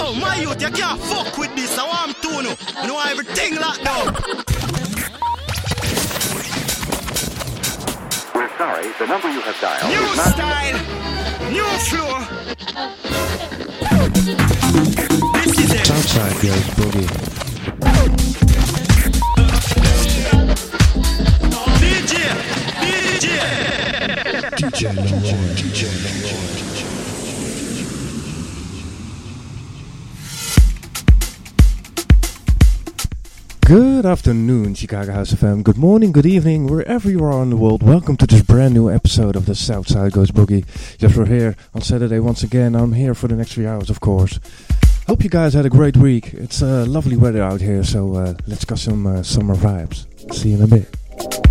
Yo, my youth, you can't fuck with this. I want to know. I know everything locked down. We're sorry, the number you have dialed New is not... style, new floor. this is it. Outside girls boogie. DJ, DJ. DJ DJ Good afternoon, Chicago House FM. Good morning, good evening, wherever you are in the world. Welcome to this brand new episode of the South Side Goes Boogie. Just for here on Saturday once again. I'm here for the next three hours, of course. Hope you guys had a great week. It's uh, lovely weather out here, so uh, let's got some uh, summer vibes. See you in a bit.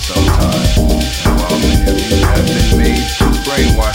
sometimes. While many have been made brainwash.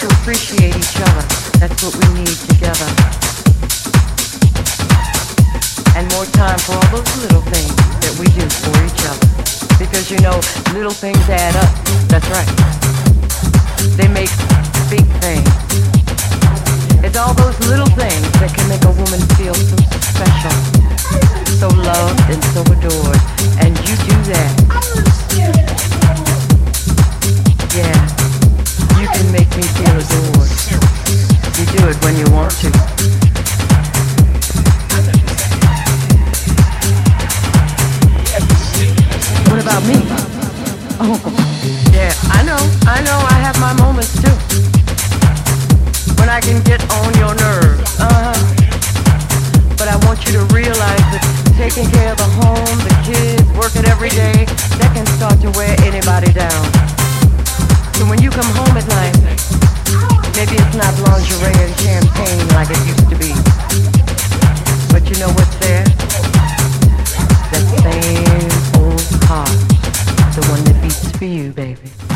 to appreciate each other. That's what we need together. And more time for all those little things that we do for each other. Because you know, little things add up. That's right. They make big things. It's all those little things that can make a woman feel so special, so loved and so adored. And you do that. me feel adored. You do it when you want to. What about me? Oh, yeah, I know, I know, I have my moments too. When I can get on your nerves, uh-huh. But I want you to realize that taking care of the home, the kids, working every day, that can start to wear anybody down. So when you come home at night, maybe it's not lingerie and champagne like it used to be. But you know what's there? Same old heart, the one that beats for you, baby.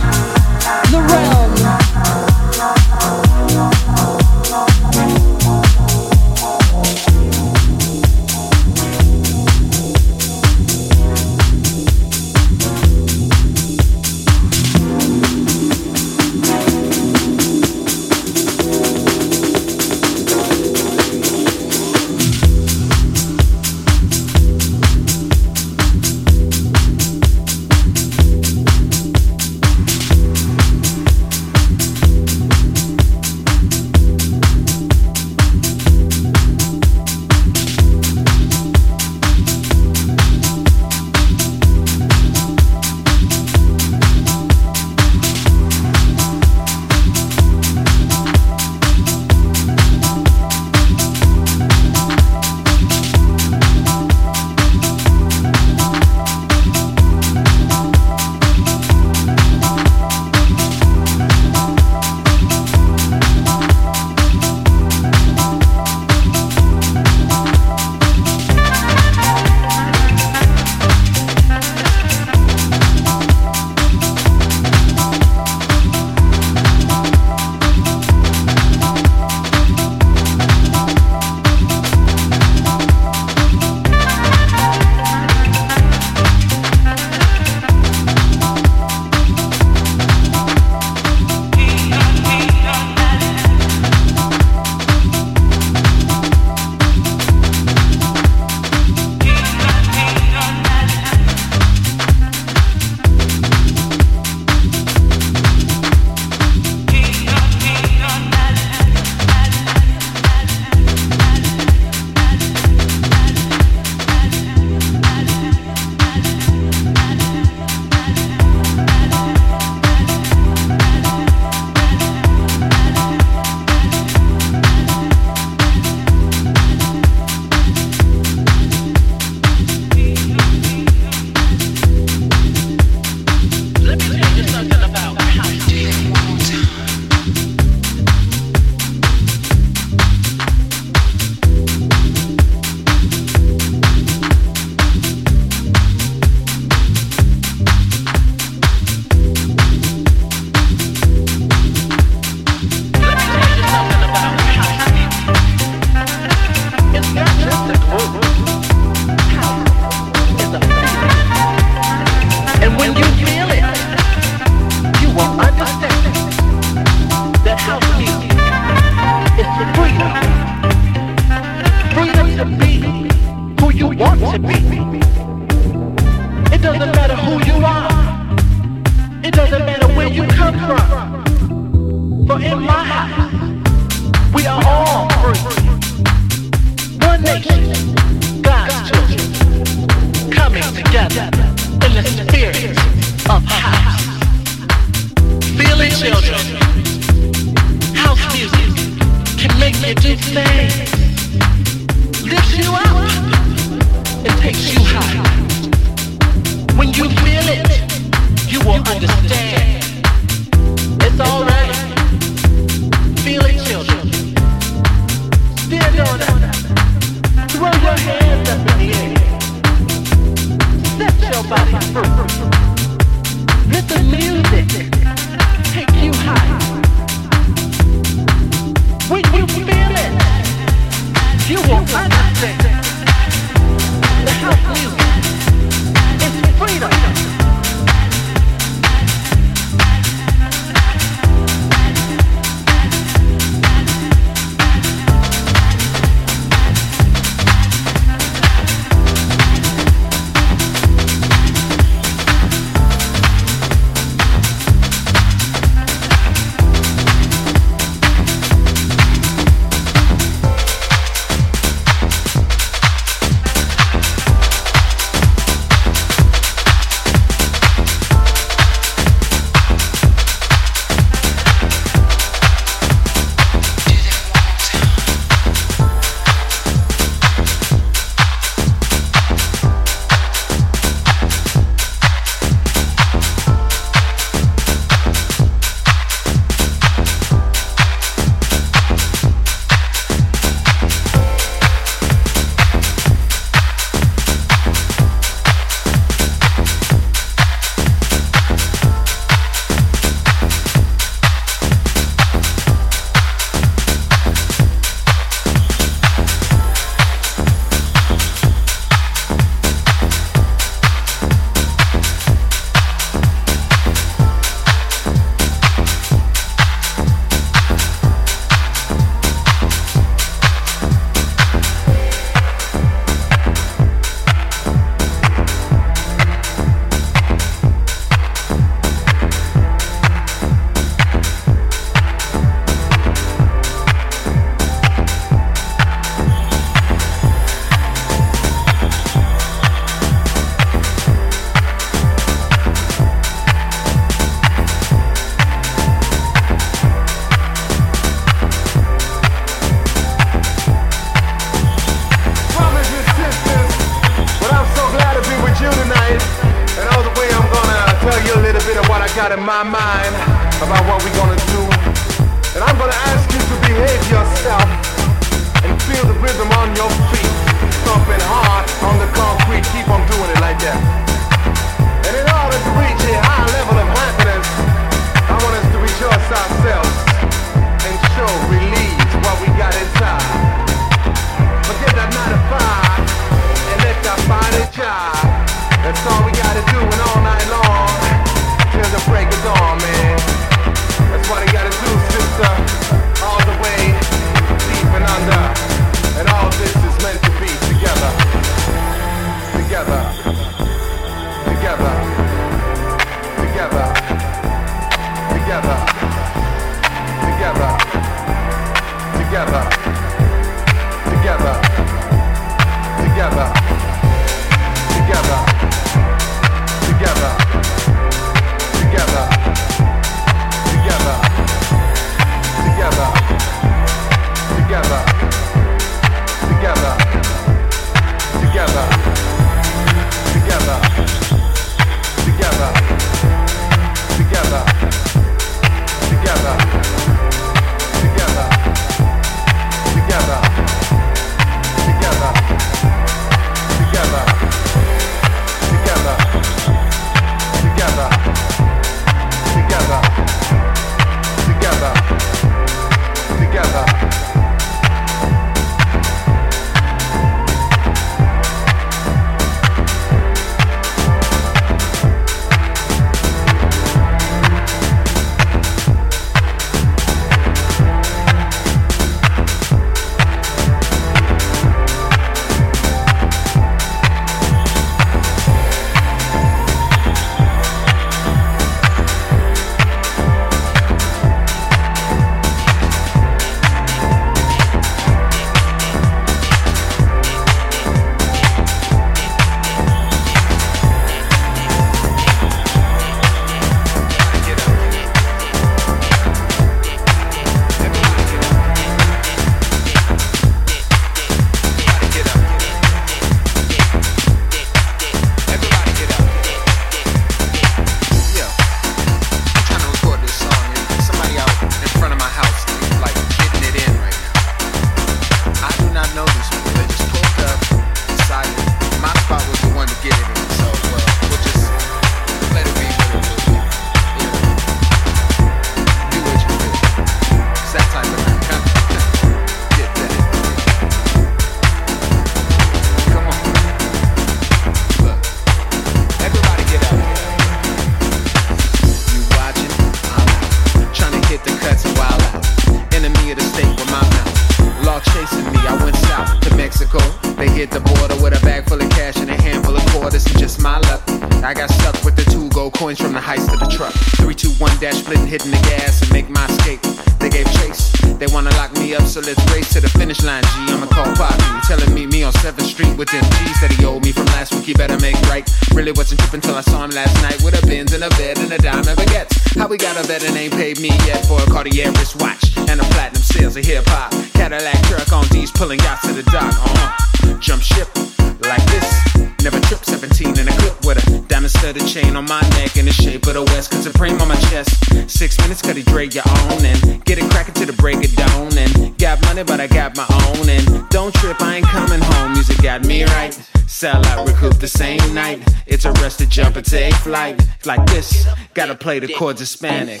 Gotta play the chords Hispanic.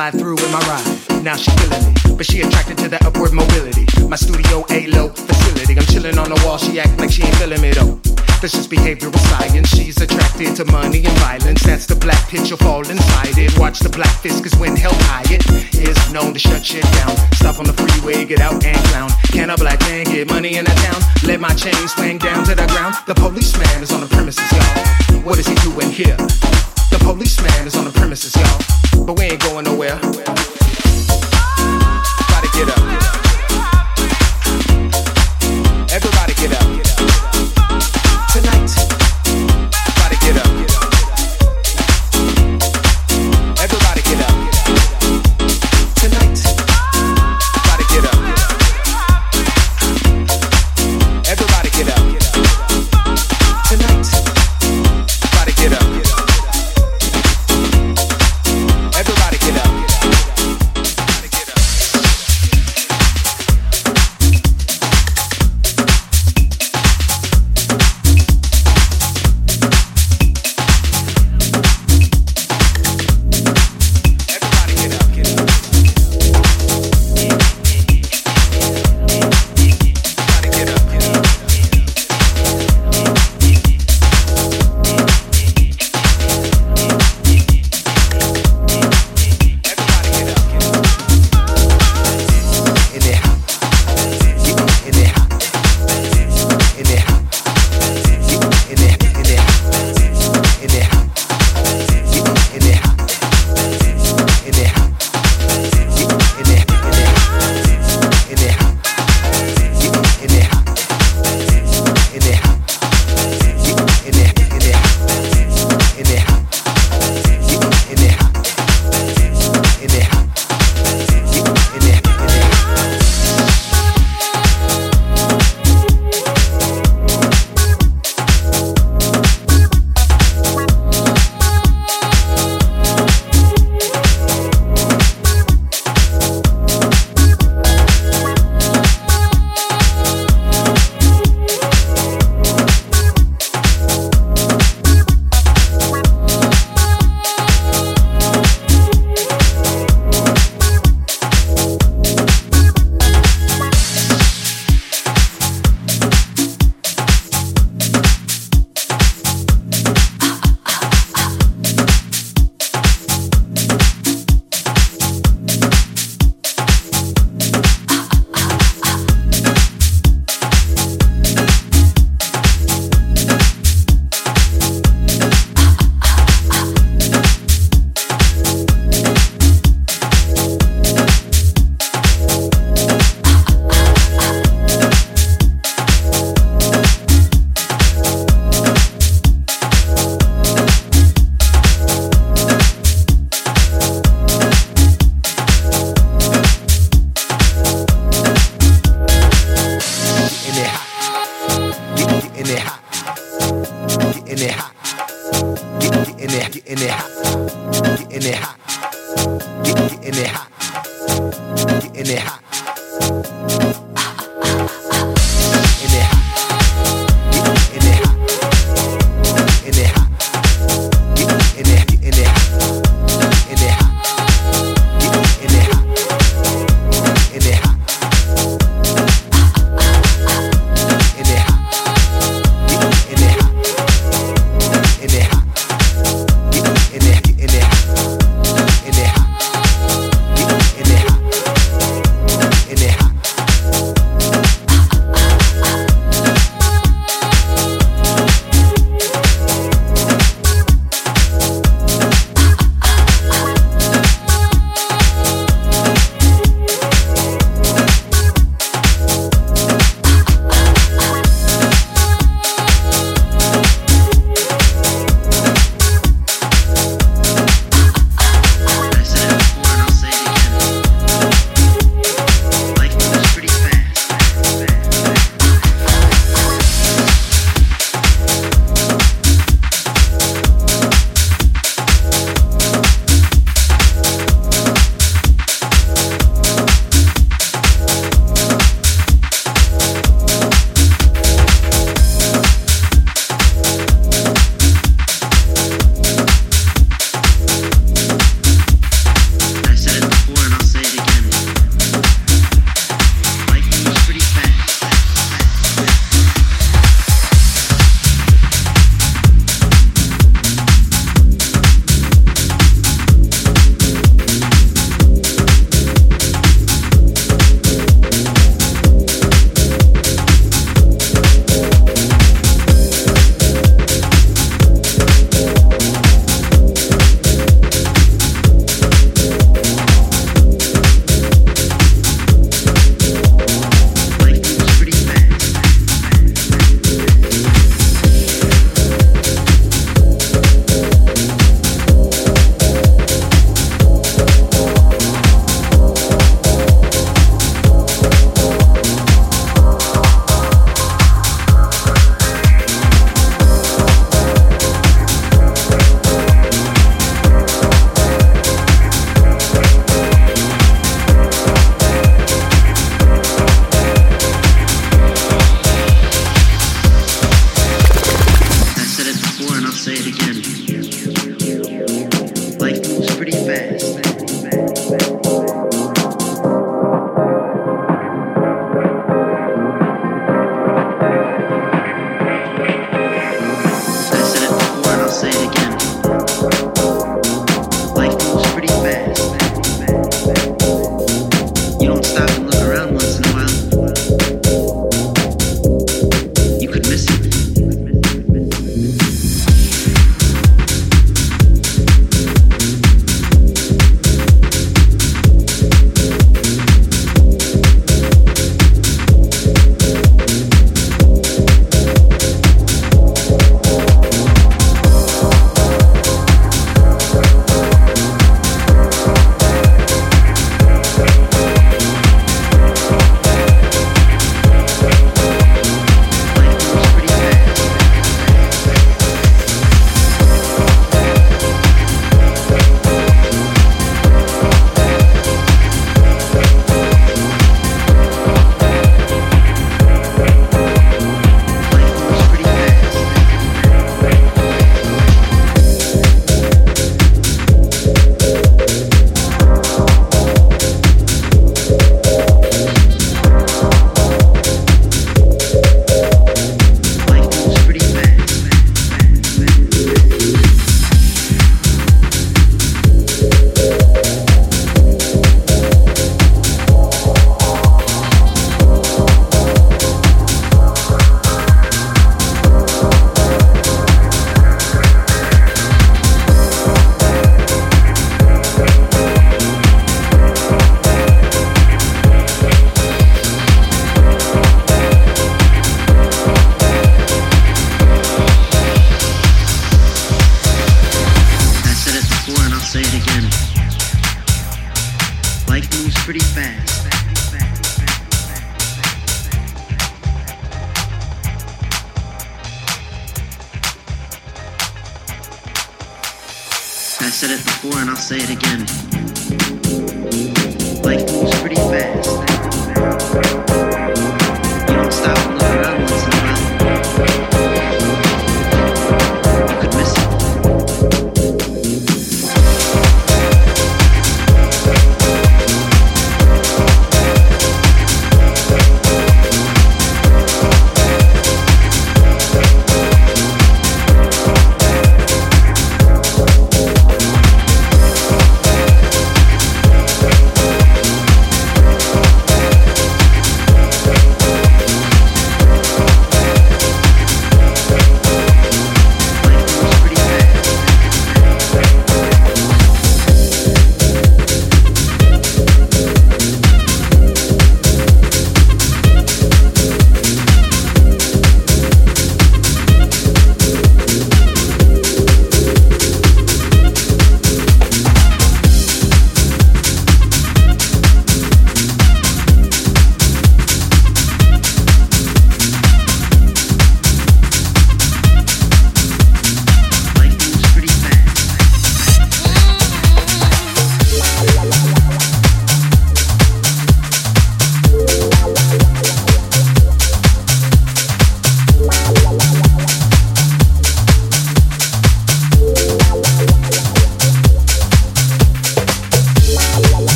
slide through with my ride. Now she feeling me, but she attracted to that upward mobility. My studio A low facility. I'm chilling on the wall, she act like she ain't feeling me though. This is behavioral science. She's attracted to money and violence. That's the black pit you'll fall inside it. Watch the black fist, cause when held high, it is known to shut shit down. Stop on the freeway, get out and clown. Can a black man get money in a town? Let my chains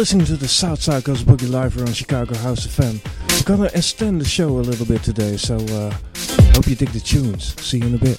listening to the Southside Goes Boogie live here on Chicago House FM. We're gonna extend the show a little bit today, so uh, hope you dig the tunes. See you in a bit.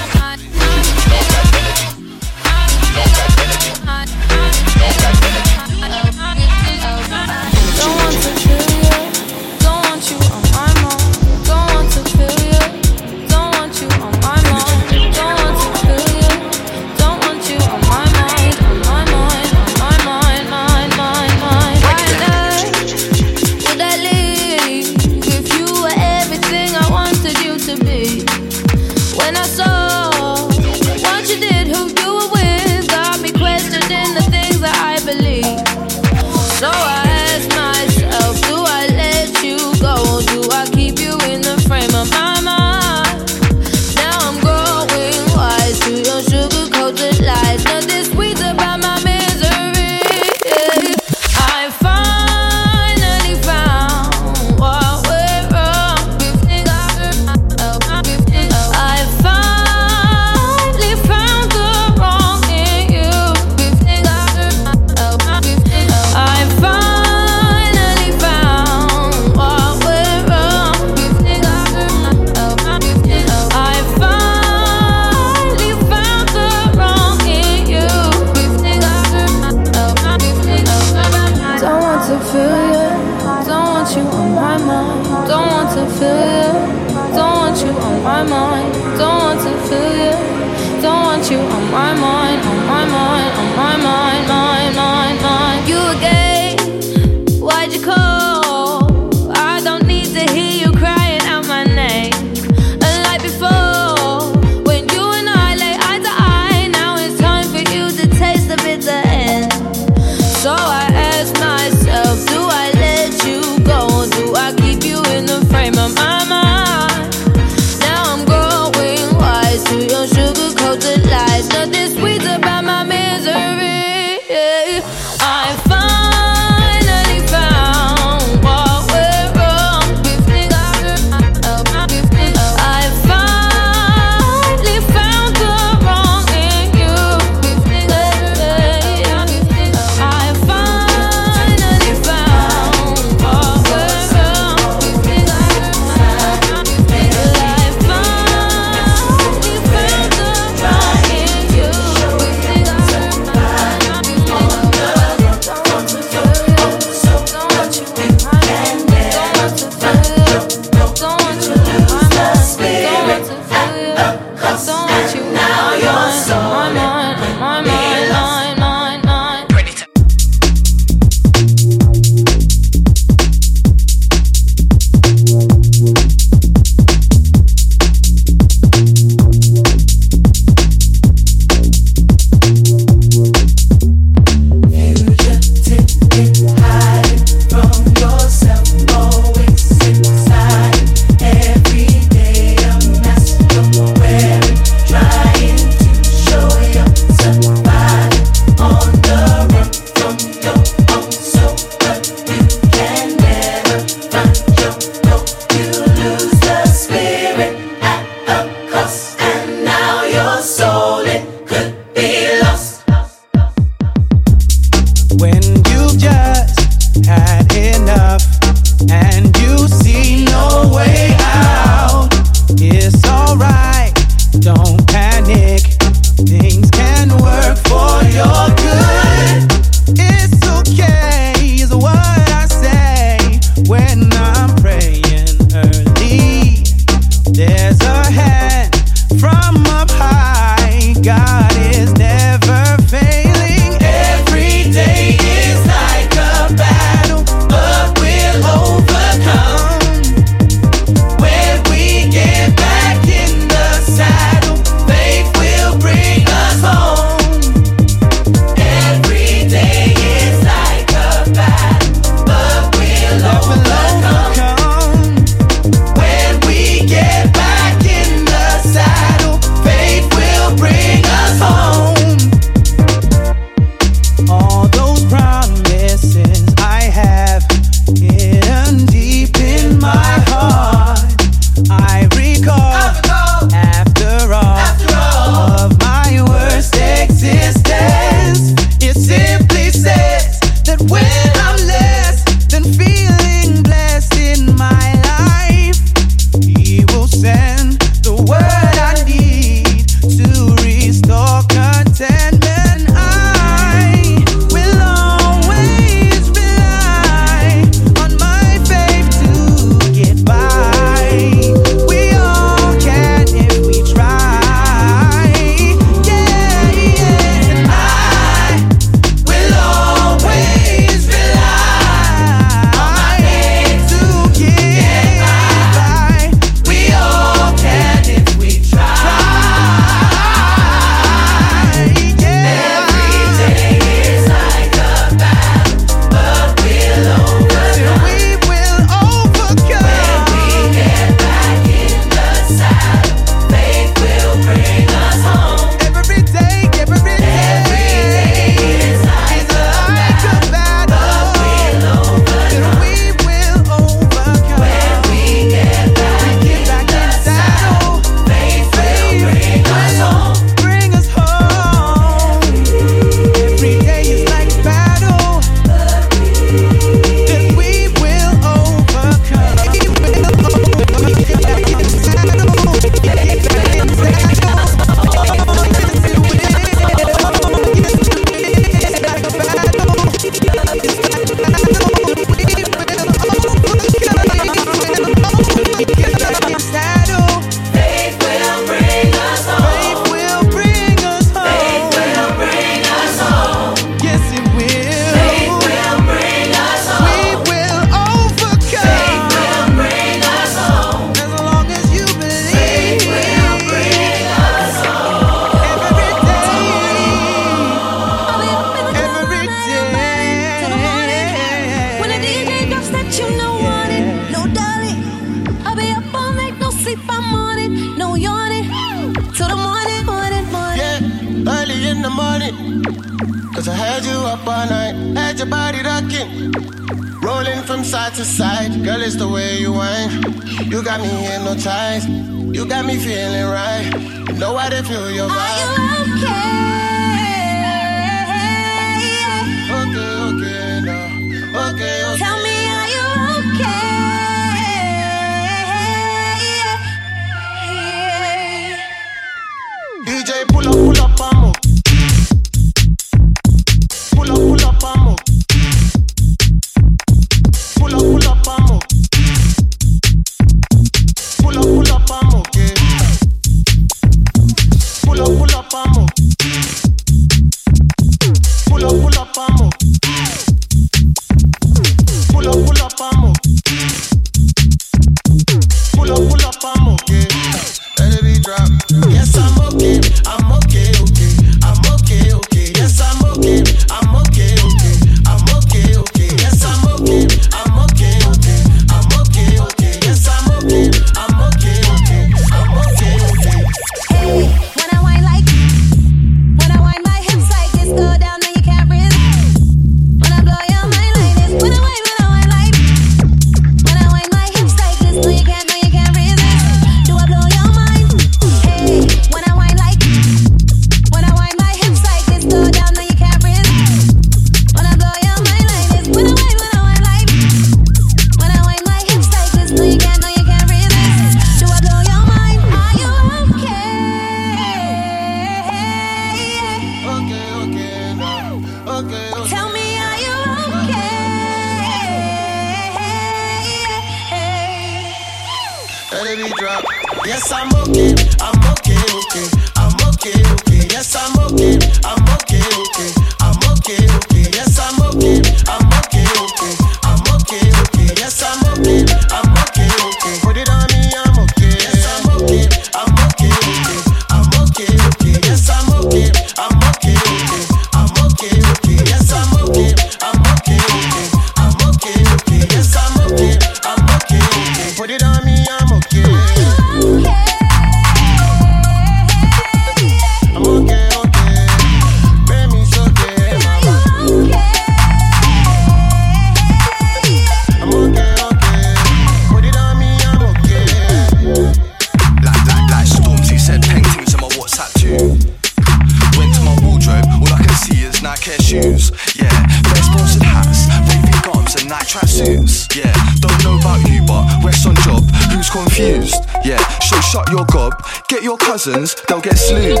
Gob, get your cousins, they'll get slewed.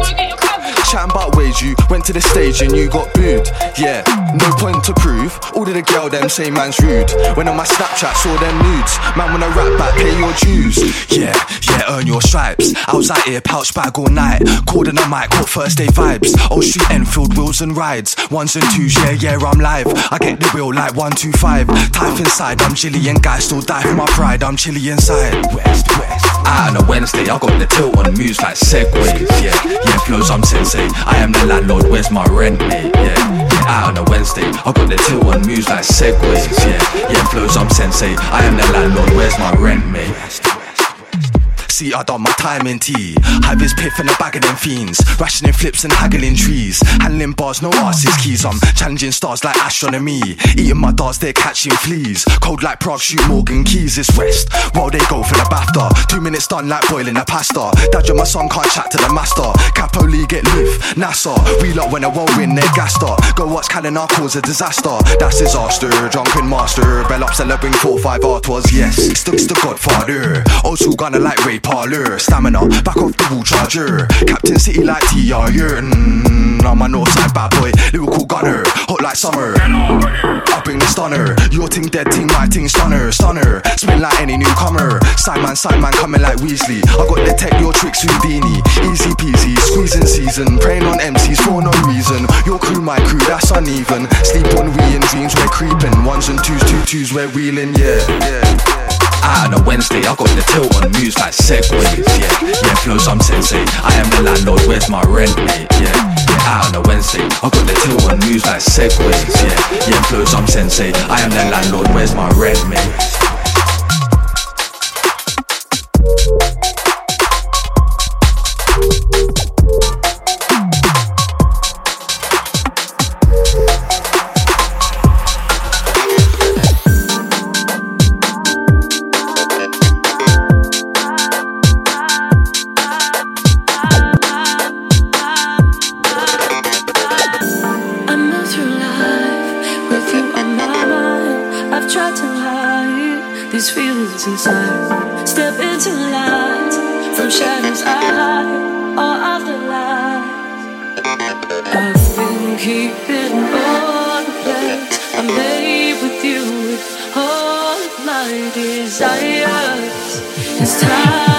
Chatting about ways you went to the stage and you got booed. Yeah, no point to prove. All of the girl them say man's rude. When on my Snapchat saw them nudes, man when I rap back, pay your dues. Yeah, yeah, earn your stripes. I was out here pouch bag all night, called in the mic, first day vibes. Old street Enfield wheels and rides, ones and twos. Yeah, yeah, I'm live. I get the wheel like one two five. Type inside, I'm Chilean guy, still die for my pride. I'm chilly inside. West, west. Out on a Wednesday, I got the tilt on moves like segways. Yeah, yeah, flows, I'm sensei. I am the landlord, where's my rent, mate? Yeah, yeah, on a Wednesday, I got the tilt on moves like segways. Yeah, yeah, flows, I'm sensei. I am the landlord, where's my rent, mate? See, I done my time in tea. High vis piff and a bag of them fiends. Rationing flips and haggling trees. Handling bars, no artist keys. I'm challenging stars like astronomy. Eating my darts, they're catching fleas. Cold like Prague, shoot Morgan Keys. It's West. While they go for the BAFTA. Two minutes done like boiling a pasta. Dad, my son can't chat to the master. Capo Lee get lift. NASA. We lot when I won't win, they're gassed up. Go watch Calendar cause a disaster. That's disaster. Drunken master. Bell up, celebrating 4-5 art was yes. It's the godfather. School gunner like Ray Parlour. Stamina, back off the charger. Captain City like TR. Mm, I'm a north side bad boy. Lyrical gunner. Hot like summer. I bring the stunner. Your ting dead ting, my ting stunner. Stunner. Spin like any newcomer. Simon, Simon coming like Weasley. I got the tech, your tricks Houdini. Easy peasy. Squeezing season. Praying on MCs for no reason. Your crew, my crew, that's uneven. Sleep on we in dreams, we're creeping. Ones and twos, two twos, we're wheeling. Yeah, yeah. Out on a Wednesday, I got the tilt on moves like segways. Yeah, yeah, flows, I'm sensei. I am the landlord, where's my rent, mate? Yeah, yeah, out on a Wednesday, I got the tilt on moves like segways. Yeah, yeah, flows, I'm sensei. I am the landlord, where's my rent, mate? Feelings inside. Step into light from shadows I hide all of the lies. I've been keeping all the plans I made with you with all my desires. It's time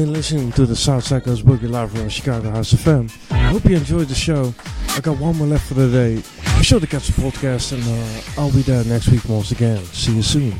been listening to the Southside Goes Boogie Live from Chicago House FM I hope you enjoyed the show. I got one more left for the day. Be sure to catch the podcast, and uh, I'll be there next week once again. See you soon.